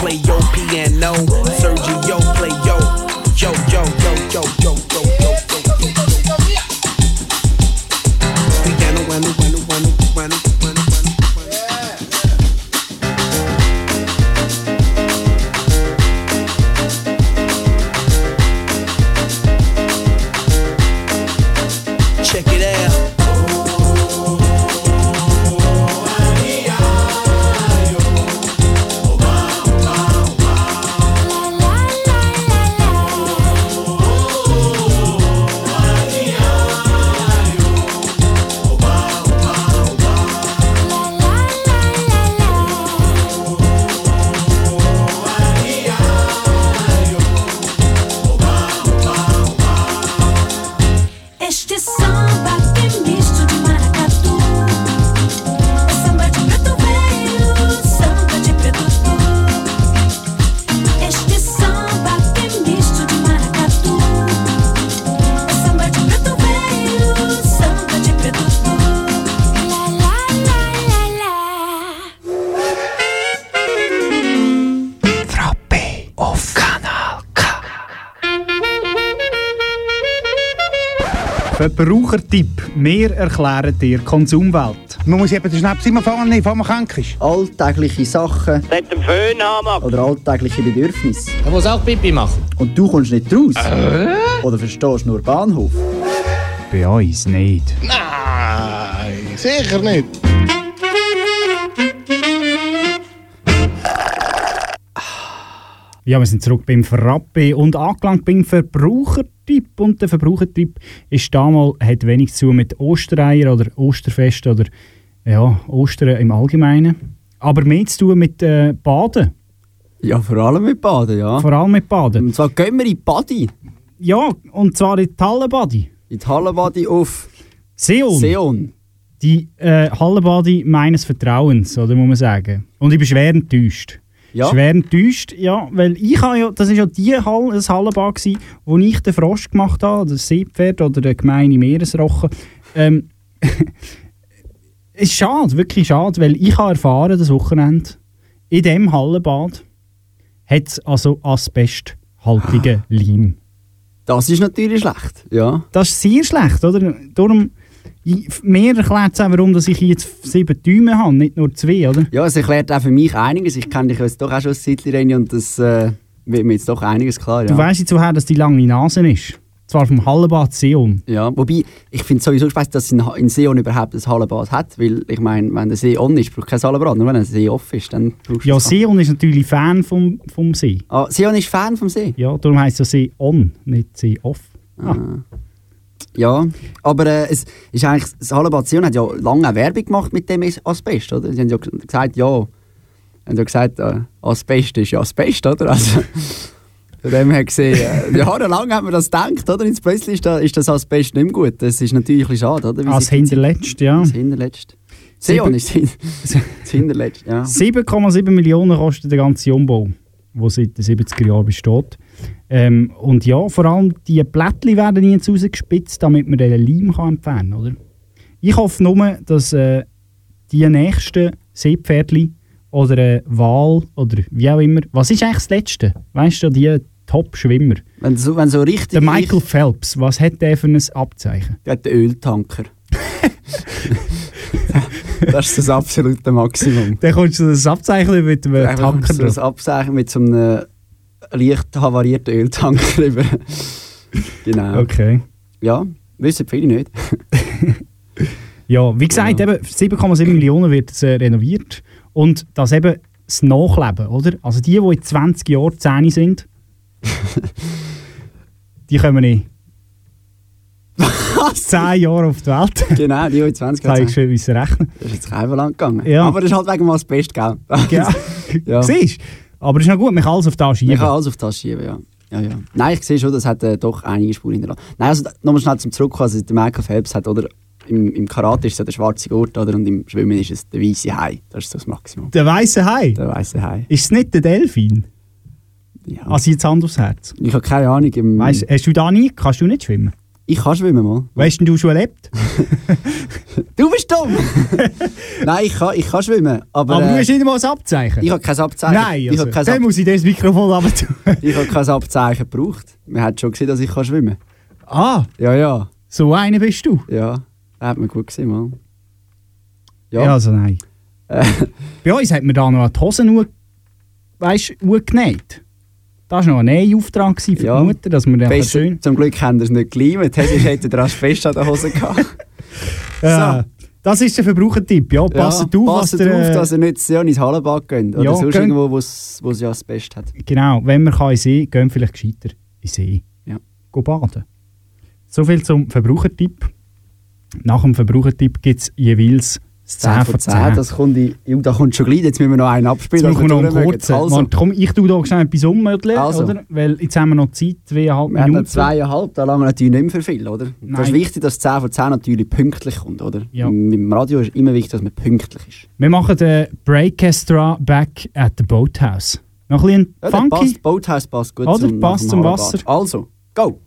Play your piano. Sergio play yo. Yo, yo, yo, yo, yo, yo, yo, yo, Verbrauchertipp. Wir erklären dir Konsumwelt. Man muss eben den Schnaps immer nehmen, bevor man krank ist. Alltägliche Sachen Mit dem Föhn haben oder alltägliche Bedürfnisse. Er muss auch Pipi machen. Und du kommst nicht raus? Oder verstehst nur Bahnhof? Bei uns nicht. Nein, sicher nicht. Ja, wir sind zurück beim Frappe und angelangt beim Verbrauchertipp. Und der Verbrauchertipp ist damals, hat wenig zu tun mit Ostereier oder Osterfest oder ja, Ostern im Allgemeinen. Aber mehr zu tun mit äh, Baden. Ja, vor allem mit Baden, ja. Vor allem mit Baden. Und zwar gehen wir in die Badi. Ja, und zwar in die Hallenbadi. In die Hallenbadi auf Seon. Seon. Die äh, Hallenbadi meines Vertrauens, oder muss man sagen. Und ich bin schwer enttäuscht. Ja. Schwer enttäuscht, ja, weil ich habe ja, das ist ja die Hall, das Hallenbad gsi, wo ich den Frosch gemacht habe, das Seepferd oder der gemeine Meeresrochen. Ähm, es ist schade, wirklich schade, weil ich habe erfahren, das Wochenende, in dem Hallenbad hat es also asbesthaltigen Leim. Das ist natürlich schlecht, ja. Das ist sehr schlecht, oder? Darum, mir erklärt es auch, warum dass ich jetzt sieben Däume habe, nicht nur zwei, oder? Ja, es erklärt auch für mich einiges. Ich kenne dich jetzt doch auch schon ein Zeitchen, und das äh, wird mir jetzt doch einiges klar, ja. Du weißt jetzt woher, dass die lange Nase ist. Zwar vom Hallenbad Seon. Ja, wobei, ich finde es sowieso spannend, dass in, in Seon überhaupt ein Hallenbad hat, weil ich meine, wenn der See on ist, braucht kein Hallenbad, nur wenn der See off ist, dann brauchst du Ja, Seon ist natürlich Fan vom, vom See. Ah, Seon ist Fan vom See? Ja, darum heisst es ja See on, nicht See off. Ah. Ja, aber äh, es ist eigentlich, das Hallenbad Sion hat ja lange Werbung gemacht mit dem Asbest, oder? Sie haben ja gesagt, ja, haben ja gesagt, äh, Asbest ist ja Asbest, oder? Also, von dem her gesehen, äh, jahrelang hat man das gedacht, oder? Jetzt plötzlich ist, da, ist das Asbest nicht mehr gut. Das ist natürlich ein schade, oder? Wie Als hinterletzt, ja. Als hinterletzt. Sion ist hin- das hinterletzt, ja. 7,7 Millionen kostet der ganze Umbau, der seit den 70er Jahren besteht. Ähm, und ja, vor allem die Blättchen werden jetzt rausgespitzt, damit man den Leim kann entfernen kann, oder? Ich hoffe nur, dass äh, die nächsten Seepferdli oder äh, Wal oder wie auch immer, was ist eigentlich das Letzte? Weißt du, die Top-Schwimmer? Wenn so, wenn so richtig... Der Michael Phelps, was hat der für ein Abzeichen? Der hat den Öltanker. das ist das absolute Maximum. Dann kommst du das Abzeichen mit dem Einfach Tanker so das. Abzeichen mit so einem leicht havarierten Öltanker drüber. genau. Okay. Ja, wissen viele nicht. Ja, wie gesagt, eben 7,7 Millionen wird es, äh, renoviert. Und das eben das Nachleben, oder? Also die, die in 20 Jahren 10 sind, die kommen nicht. 10 Jahre auf die Welt. genau, die, die 20 Kann ich Jahre schon wissen rechnen. Das ist jetzt kein lang gegangen. Ja. Aber das ist halt wegen mal das Beste, gell? Ja. ja. Siehst du? Aber es ist noch gut, man kann alles auf das schieben. Ich kann alles auf das schieben, ja. Ja, ja. Nein, ich sehe schon, das hat äh, doch einige Spuren hinterlassen. Nein, also nochmal schnell zum Zurückkommen. Also, der Michael Phelps hat, oder, im, im Karate ist es ja der schwarze Gurt, oder, und im Schwimmen ist es der weiße Hai. Das ist so das Maximum. Der weiße Hai? Der weiße Hai. Ist es nicht der Delfin? Ja. Also jetzt Hand aufs Herz. Ich habe keine Ahnung. Im, Weißt, hast du da nie, kannst du nicht schwimmen? Ich kann schwimmen mal. Weißt du, du schon erlebt? Du bist dumm! Nein, ich kann, ich kann schwimmen. Aber, Aber, du äh, hast nicht mal ein Abzeichen. ich habe kein Abzeichen. Nein, ich also, kein, dann muss ich das Mikrofon runter tun. ich habe kein Abzeichen gebraucht. Man hat schon gesehen, dass ich kann schwimmen Ah, Ja, ja. so einer bist du. Ja, das hat man gut gesehen, Mann. Ja, also nein. Äh, Bei uns hat man da noch die Hosen weißt, genäht. Das war noch ein Nähauftrag für Ja. die Mutter, dass wir besser, schön... Zum Glück haben sie es nicht. Sonst hätte der Asbest an der Hose gehabt. Ja, das ist der Verbrauchertipp. Ja, passt ja, auf, passt was der, auf, äh, dass ihr nicht so ins Hallenbad geht. Oder Ja, sonst gehen- irgendwo, wo es ja Asbest hat. Genau, wenn man kann in See gehen vielleicht gescheiter in See. Ja. Go baden. So viel zum Verbrauchertipp. Nach dem Verbrauchertipp gibt es jeweils das 10 von 10. Das kommt, in, Ju, da kommt schon gleich. Jetzt müssen wir noch einen abspielen. Jetzt wir noch einen wir kurzen. Also. komm, ich tue da schnell etwas ummödeln, Also. oder? Weil jetzt haben wir noch Zeit, zweieinhalb Wir haben noch Minuten. zweieinhalb, da lange natürlich nicht mehr für viel, oder? Nein. Das ist wichtig, dass 10 von 10 natürlich pünktlich kommt, oder? Ja. Dem Radio ist immer wichtig, dass man pünktlich ist. Wir machen den Breakestra Back at the Boathouse. Noch ein bisschen Ja, funky. passt, Boathouse passt gut Oder? zum, Passt zum. Wasser. Also, go!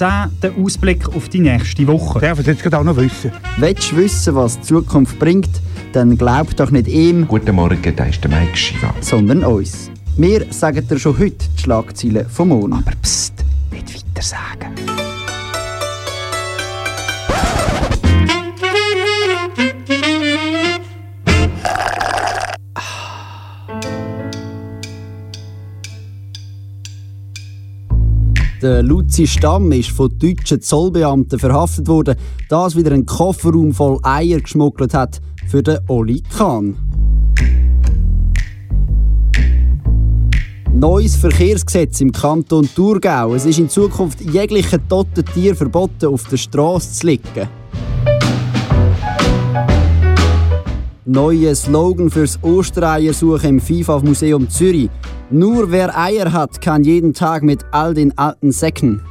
10 vor 10 der Ausblick auf die nächste Woche. Darf ich jetzt gerade auch noch wissen? Willst du wissen, was die Zukunft bringt, dann glaub doch nicht ihm. Guten Morgen, da ist der Mike Shiva. Sondern uns. Wir sagen dir schon heute die Schlagzeilen vom Monat. Aber pst, Der Luzi Stamm ist von deutschen Zollbeamten verhaftet worden, da es wieder einen Kofferraum voll Eier geschmuggelt hat für den Oli Kahn. Neues Verkehrsgesetz im Kanton Thurgau. Es ist in Zukunft jeglichen toten Tier verboten, auf der Straße zu liegen. Neuer Slogan fürs Ostereiersuche im FIFA-Museum Zürich. Nur wer Eier hat, kann jeden Tag mit all den alten Säcken.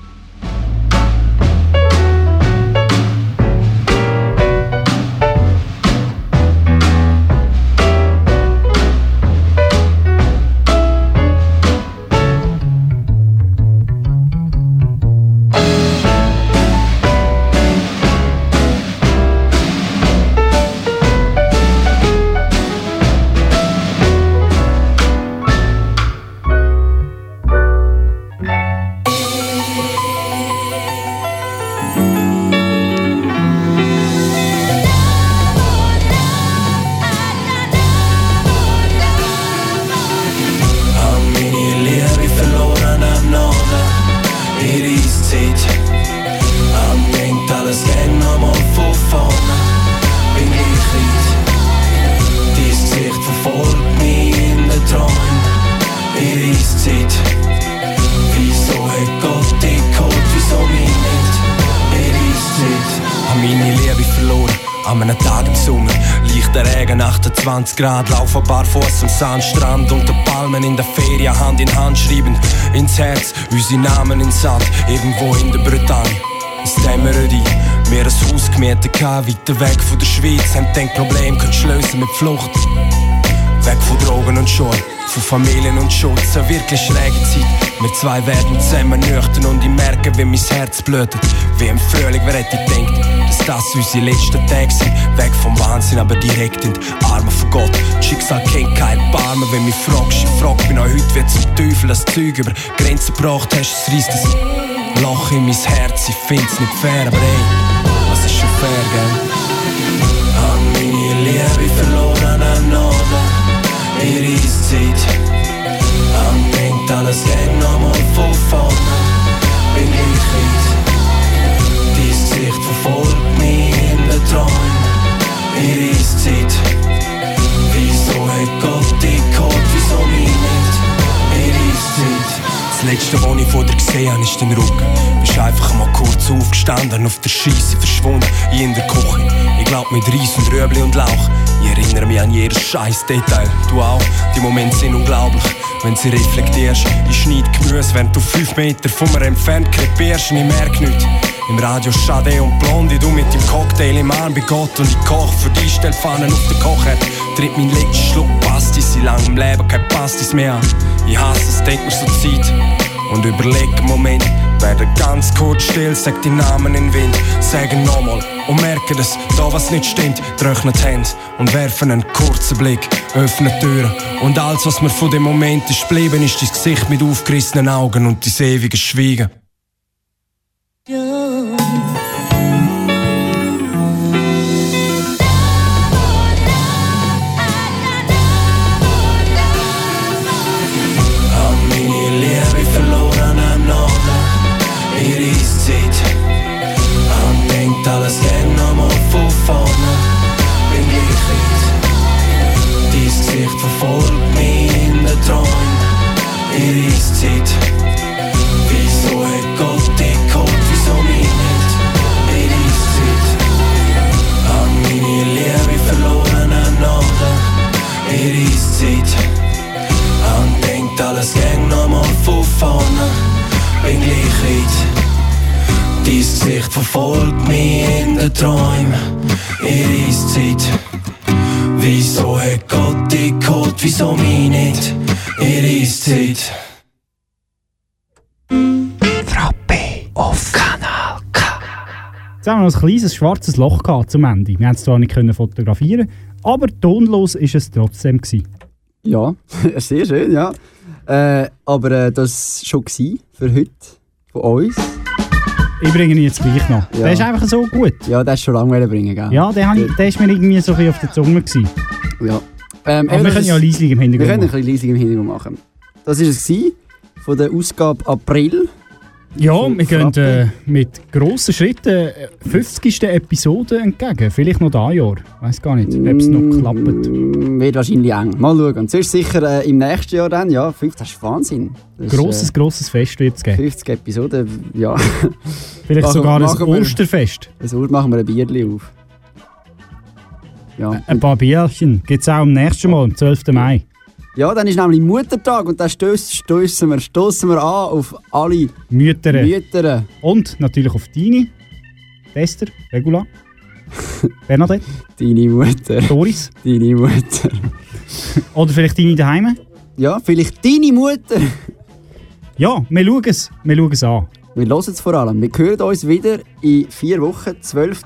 28 Grad, laufen barfuß am Sandstrand unter Palmen in der Ferien, Hand in Hand schreiben ins Herz, unsere Namen ins Sand, irgendwo in der Bretagne. Es dämmert ein, wir ein Haus gemietet, weiter weg von der Schweiz, haben denkt Problem, können schlösen mit Flucht. Weg von Drogen und Schuld, von Familien und Schutz, eine wirklich schräge Zeit. Wir zwei werden zusammen nüchtern und ich merke, wie mein Herz blutet. Wie im Frühling, wer hätte gedacht, dass das unsere letzten Tage sind. Weg vom Wahnsinn, aber direkt in die Arme von Gott. Das Schicksal kennt kein Barmen, wenn mich fragst. Ich frag mich noch heute, wie zum Teufel das Zeug über Grenzen gebracht hast. Es reißt ein Loch in mein Herz, ich find's nicht fair, aber ey, was ist schon fair, gell? Hab meine Liebe verloren am Norden, der Eiszeit. Alles gern nochmal von vorne, bin gleich weit. Dein Gesicht verfolgt mich in den Träumen, der Eiszeit. Wieso hat Gott dich geholt, wieso mich nicht, der Eiszeit. Das letzte, was ich von dir gesehen habe, ist dein Rücken. Bist einfach mal kurz aufgestanden, auf der Scheisse verschwunden, ich in der Küche. Ich glaub mit Reis und Rüebli und Lauch. Ich erinnere mich an jedes scheiß Detail. Du auch, die Momente sind unglaublich. Wenn sie reflektierst, ich schneid Gemüse, während du fünf Meter von mir entfernt krepierst und ich merk nichts. Im Radio Schade und Blondie, du mit dem Cocktail im Arm bei Gott und ich koch für dich, stell Pfannen auf den Kocher. Tritt mein letzter Schluck Pastis, in langem Leben kein Pastis mehr. Ich hasse es, denk mir so Zeit und überleg einen Moment. Werde ganz kurz still, sag die Namen in Wind, sag nochmal und merke, dass da was nicht stimmt. Trocknen die Hände und werfen einen kurzen Blick, öffnen Türen und alles, was mir von dem Moment ist geblieben, ist dein Gesicht mit aufgerissenen Augen und dein ewiges Schweigen. Hab noch ein kleines schwarzes Loch gehabt zum Ende. Wir haben es zwar nicht können fotografieren, aber tonlos ist es trotzdem gewesen. Ja, sehr schön, ja. Äh, aber äh, das war schon für heute von uns. Ich bringe ihn jetzt gleich noch. Der ist einfach so gut. Ja, der ist schon lange bringen, gell? Ja, der, ich, der ist mir irgendwie so ein bisschen auf der Zunge gewesen. Ja. Ähm, Aber wir können ja leislich im Hintergrund Wir können ein machen. bisschen leislich im Hintergrund machen. Das war es von der Ausgabe April. Ja, wir gehen äh, mit grossen Schritten äh, 50. Episode entgegen. Vielleicht noch dieses Jahr. Ich weiß gar nicht, ob es noch klappt. Mm, Wird wahrscheinlich eng. Mal schauen. Sonst sicher äh, im nächsten Jahr dann, ja, 50, das ist Wahnsinn. Das ist, Grosses, grosses Fest wird es äh, geben. 50 Episoden, ja. Vielleicht Machen- sogar ein machen wir- Osterfest. Ein Ur machen wir ein Bierli auf. Ja. Ein paar Bierchen gibt es auch am nächsten Mal, am 12. Mai. Ja, dann ist nämlich Muttertag und dann stoßen wir, wir an auf alle Mütter. Mütter. Und natürlich auf deine. Tester, Regula. Bernadette. Deine Mutter. Doris. Deine Mutter. Oder vielleicht deine daheim. Ja, vielleicht deine Mutter. Ja, wir schauen es. Wir schauen es an. Wir hören es vor allem. Wir hören uns wieder in vier Wochen, 12.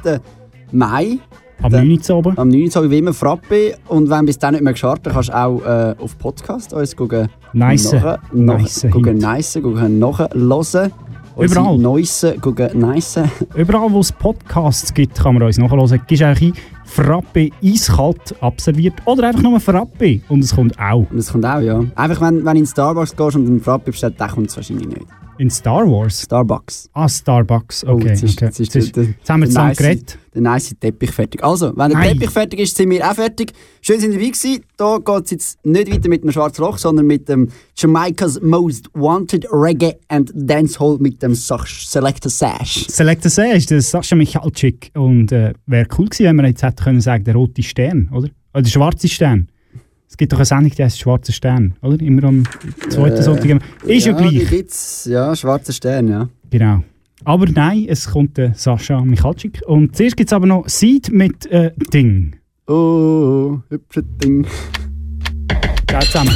Mai. Am 9. Uhr oben. Am 9. Uhr wie immer Frappe. Und wenn bis dann nicht mehr geschafft hast, kannst du auch äh, auf Podcast uns gucken. Nice. Nachher- Nice Gucken, nice. Gucken, nachhören. Überall. Neues gucken, nice. Überall, wo es Podcasts gibt, kann man uns nachhören. Gibst einfach ein Frappe eiskalt abserviert oder einfach nur Frappe und es kommt auch. Und es kommt auch, ja. Einfach, wenn, wenn du in Starbucks gehst und einen Frappe bestellst, dann kommt es wahrscheinlich nicht. In Star Wars? Starbucks. Ah, Starbucks. Oh, Okay. jetzt ist, okay. jetzt ist, Jetzt ist- der, jetzt haben wir zusammen nice- geredet. Der nice Teppich fertig. Also, wenn der Nein. Teppich fertig ist, sind wir auch fertig. Schön sind ihr dabei gewesen. Da geht es jetzt nicht weiter mit dem Schwarzen Loch, sondern mit dem Jamaica's Most Wanted Reggae and Dancehall mit dem Selector Sash. Select C ist der Sascha Michalczyk. Und äh, wäre cool gewesen, wenn wir jetzt hätten können sagen, der rote Stern, oder? Oder der schwarze Stern. Es gibt doch eine Sendung, die heißt Schwarzer Stern, oder? Immer am zweiten Äh, Sonntag. Ist ja, Die gleich. gibt's, ja, Schwarzer Stern, ja. Genau. Aber nein, es kommt der Sascha Michalczyk. Und zuerst gibt es aber noch Seed mit äh, Ding. Oh, hübsches Ding. Ciao zusammen.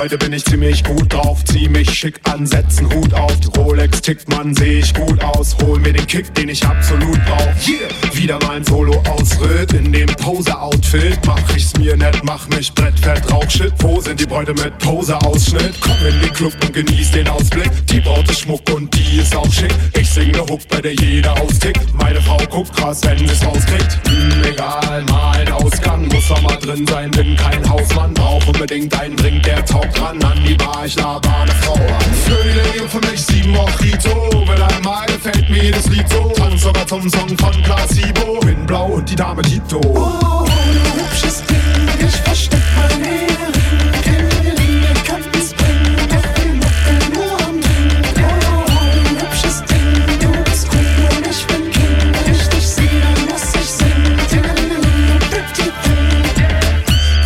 Heute bin ich ziemlich gut drauf, zieh mich schick an, setz einen Hut auf. Die Rolex tickt, man, seh ich gut aus. Hol mir den Kick, den ich absolut brauch. Yeah, wieder mal ein Solo-Ausritt in dem Pose-Outfit. Mach ich's mir nett, mach mich Brettfeld, Rauchshit. Wo sind die Bräute mit Pose-Ausschnitt? Komm in den Club und genieß den Ausblick. Die Braut ist Schmuck und die ist auch schick. Ich sing ne Hook, bei der jeder austickt. Meine Frau guckt krass, wenn sie's rauskriegt. Hm, egal, mal ein Ausgang. Muss doch mal drin sein, bin kein Hausmann. Brauch unbedingt einen Drink, der taugt ran. An die Bar, ich laber eine Frau an. Für die Lady und für mich sieben Mojito. Mit einmal gefällt mir jedes Lied so. Tanz sogar zum Song von Placebo. Bin blau und die Dame Tito. Oh, du hübsches Ding, ich versteck mein. Oh, du hübsches Ding, ich pretty thing.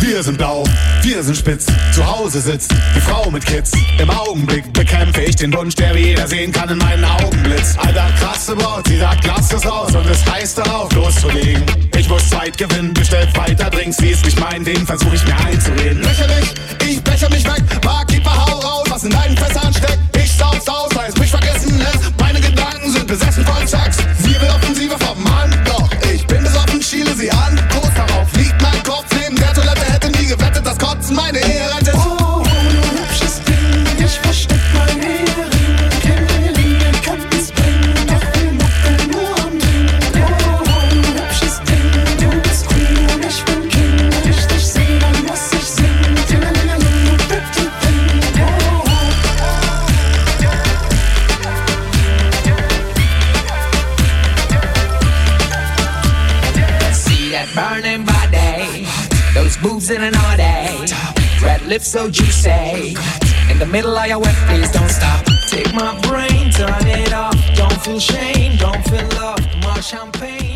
Wir sind blau, wir sind spitz. Zu Hause sitzt die Frau mit Kids. Im Augenblick bekämpfe ich den Wunsch, der wie jeder sehen kann in meinen Augenblitz. Alter, krasse Braut, sie sagt, lass es aus und es heißt darauf loszulegen. Ich muss Zeit gewinnen, bestellt weiter Drinks. Sie ist nicht mein Ding, versuch ich mir einzureden. Lächerlich, ich becher mich weg. Barkeeper, hau raus, was in deinen Fässern steckt. Ich sauf's aus, weil es mich vergessen lässt. Meine Gedanken sind besessen von Sex. Lips so juicy. In the middle of your wet, please don't stop. Take my brain, turn it off. Don't feel shame, don't feel love. More champagne